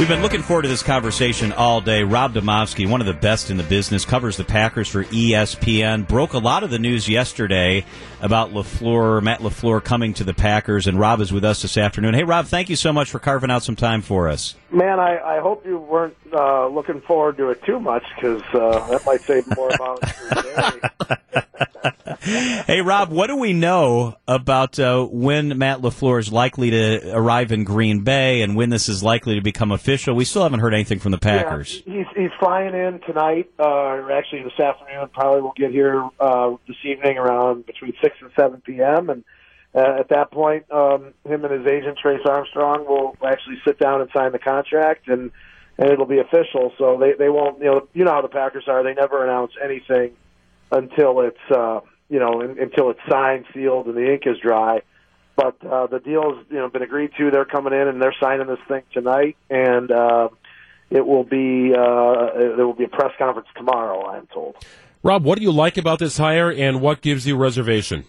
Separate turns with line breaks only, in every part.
We've been looking forward to this conversation all day. Rob Demovsky, one of the best in the business, covers the Packers for ESPN. Broke a lot of the news yesterday about LaFleur, Matt LaFleur coming to the Packers, and Rob is with us this afternoon. Hey, Rob, thank you so much for carving out some time for us.
Man, I, I hope you weren't uh, looking forward to it too much because uh, that might say more about your day.
Hey, Rob, what do we know about uh, when Matt LaFleur is likely to arrive in Green Bay and when this is likely to become official? We still haven't heard anything from the Packers.
Yeah, he's, he's flying in tonight, uh, or actually this afternoon. Probably will get here uh, this evening around between 6 and 7 p.m. And uh, at that point, um, him and his agent, Trace Armstrong, will actually sit down and sign the contract and and it'll be official. So they they won't you know you know how the Packers are. They never announce anything until it's uh, you know, in, until it's signed, sealed, and the ink is dry. But uh, the deal's you know been agreed to. They're coming in and they're signing this thing tonight, and uh, it will be uh, there will be a press conference tomorrow. I'm told.
Rob, what do you like about this hire, and what gives you reservation?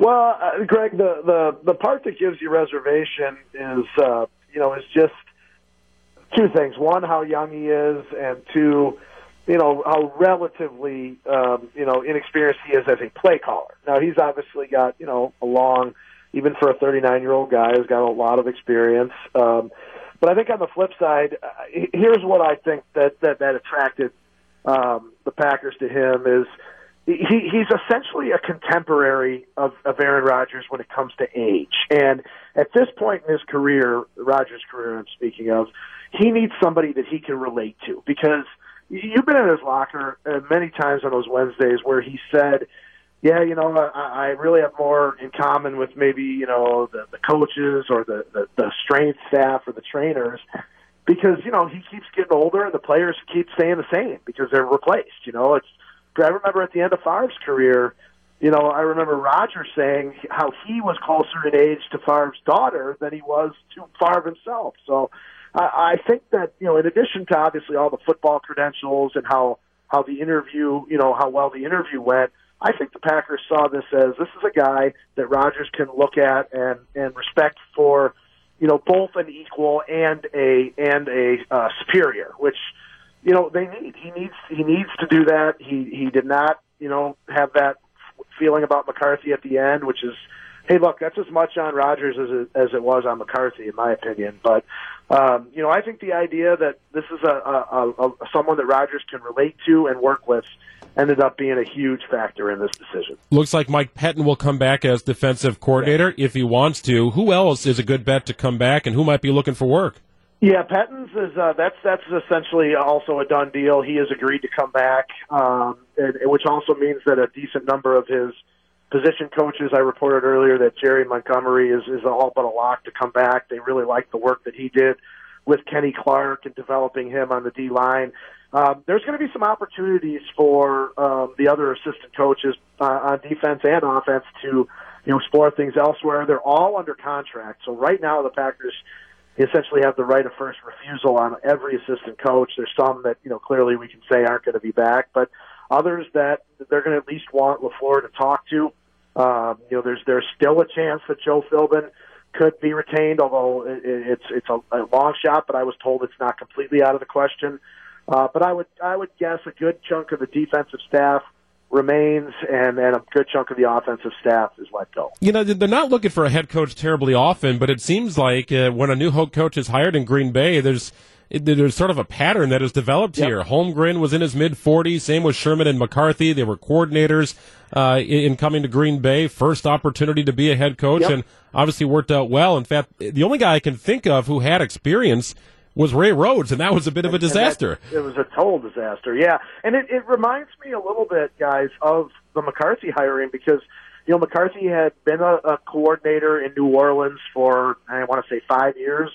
Well, uh, Greg, the, the the part that gives you reservation is uh, you know is just two things. One, how young he is, and two, you know how relatively um, you know inexperienced he is as a play caller. Now he's obviously got you know a long, even for a 39 year old guy, has got a lot of experience. Um, but I think on the flip side, uh, here's what I think that that that attracted um, the Packers to him is he he's essentially a contemporary of, of Aaron Rodgers when it comes to age. And at this point in his career, Rodgers' career, I'm speaking of, he needs somebody that he can relate to because you've been in his locker uh, many times on those Wednesdays where he said, "Yeah, you know, I, I really have more in common with maybe you know the, the coaches or the, the the strength staff or the trainers." Because you know he keeps getting older and the players keep staying the same because they're replaced. You know, it's I remember at the end of Favre's career, you know, I remember Rodgers saying how he was closer in age to Favre's daughter than he was to Favre himself. So I, I think that you know, in addition to obviously all the football credentials and how how the interview, you know, how well the interview went, I think the Packers saw this as this is a guy that Rodgers can look at and and respect for, you know, both an equal and a and a uh, superior, which you know they need. He needs he needs to do that. He he did not, you know, have that feeling about McCarthy at the end, which is hey, look, that's as much on Rodgers as it, as it was on McCarthy, in my opinion. But um, you know, I think the idea that this is a, a, a, a someone that Rodgers can relate to and work with ended up being a huge factor in this decision.
Looks like Mike Pettine will come back as defensive coordinator if he wants to. Who else is a good bet to come back, and who might be looking for work?
Yeah, Pettine's is uh, that's that's essentially also a done deal. He has agreed to come back, um, and, which also means that a decent number of his position coaches. I reported earlier that Jerry Montgomery is, is all but a lock to come back. They really like the work that he did with Kenny Clark and developing him on the D line. Um, there's going to be some opportunities for um, the other assistant coaches uh, on defense and offense to you know explore things elsewhere. They're all under contract, so right now the Packers essentially have the right of first refusal on every assistant coach. There's some that you know clearly we can say aren't going to be back, but others that they're going to at least want LaFleur to talk to. Um, you know, there's there's still a chance that Joe Philbin could be retained, although it, it's it's a, a long shot. But I was told it's not completely out of the question. Uh, but I would I would guess a good chunk of the defensive staff remains, and, and a good chunk of the offensive staff is let go.
You know, they're not looking for a head coach terribly often, but it seems like uh, when a new head coach is hired in Green Bay, there's it, there's sort of a pattern that has developed yep. here. Holmgren was in his mid 40s. Same with Sherman and McCarthy. They were coordinators uh, in, coming to Green Bay. First opportunity to be a head coach, yep. and obviously worked out well. In fact, the only guy I can think of who had experience was Ray Rhodes, and that was a bit of a disaster.
That, it was a total disaster, yeah. And it, it reminds me a little bit, guys, of the McCarthy hiring because you know McCarthy had been a, a coordinator in New Orleans for I want to say five years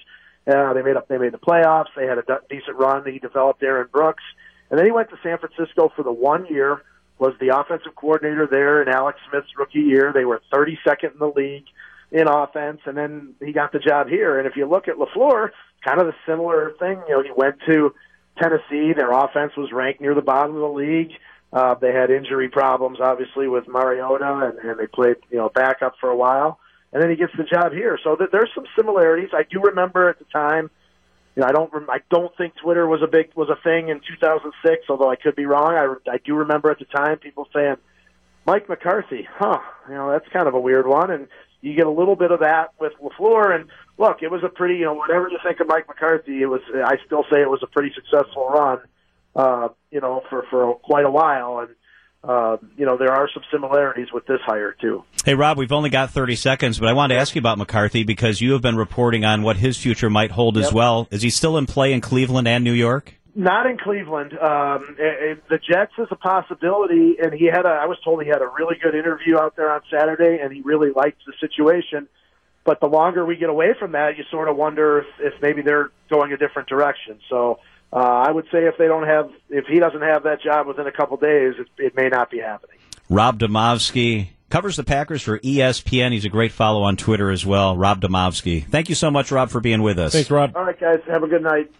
uh, they made up. They made the playoffs. They had a decent run. He developed Aaron Brooks, and then he went to San Francisco for the one year. Was the offensive coordinator there in Alex Smith's rookie year? They were 32nd in the league in offense, and then he got the job here. And if you look at LaFleur, kind of the similar thing. You know, he went to Tennessee. Their offense was ranked near the bottom of the league. Uh, they had injury problems, obviously, with Mariota, and, and they played, you know, backup for a while and then he gets the job here. So th- there's some similarities. I do remember at the time, you know, I don't rem- I don't think Twitter was a big was a thing in 2006. Although I could be wrong. I I do remember at the time people saying Mike McCarthy, huh? You know, that's kind of a weird one, and you get a little bit of that with LaFleur. And look, it was a pretty you know whatever you think of Mike McCarthy, it was I still say it was a pretty successful run. Uh, you know, for for quite a while, and uh, you know, there are some similarities with this hire, too.
Hey, Rob, we've only got 30 seconds, but I wanted to ask you about McCarthy because you have been reporting on what his future might hold yep. as well. Is he still in play in Cleveland and New York?
Not in Cleveland. Um, it, it, the Jets is a possibility, and he had a. I was told he had a really good interview out there on Saturday, and he really liked the situation. But the longer we get away from that, you sort of wonder if, if maybe they're going a different direction. So uh, I would say if they don't have, if he doesn't have that job within a couple days, it, it may not be happening.
Rob Demovsky covers the Packers for ESPN. He's a great follow on Twitter as well. Rob Demovsky. Thank you so much, Rob, for being with us.
Thanks, Rob.
All right, guys. Have a good night.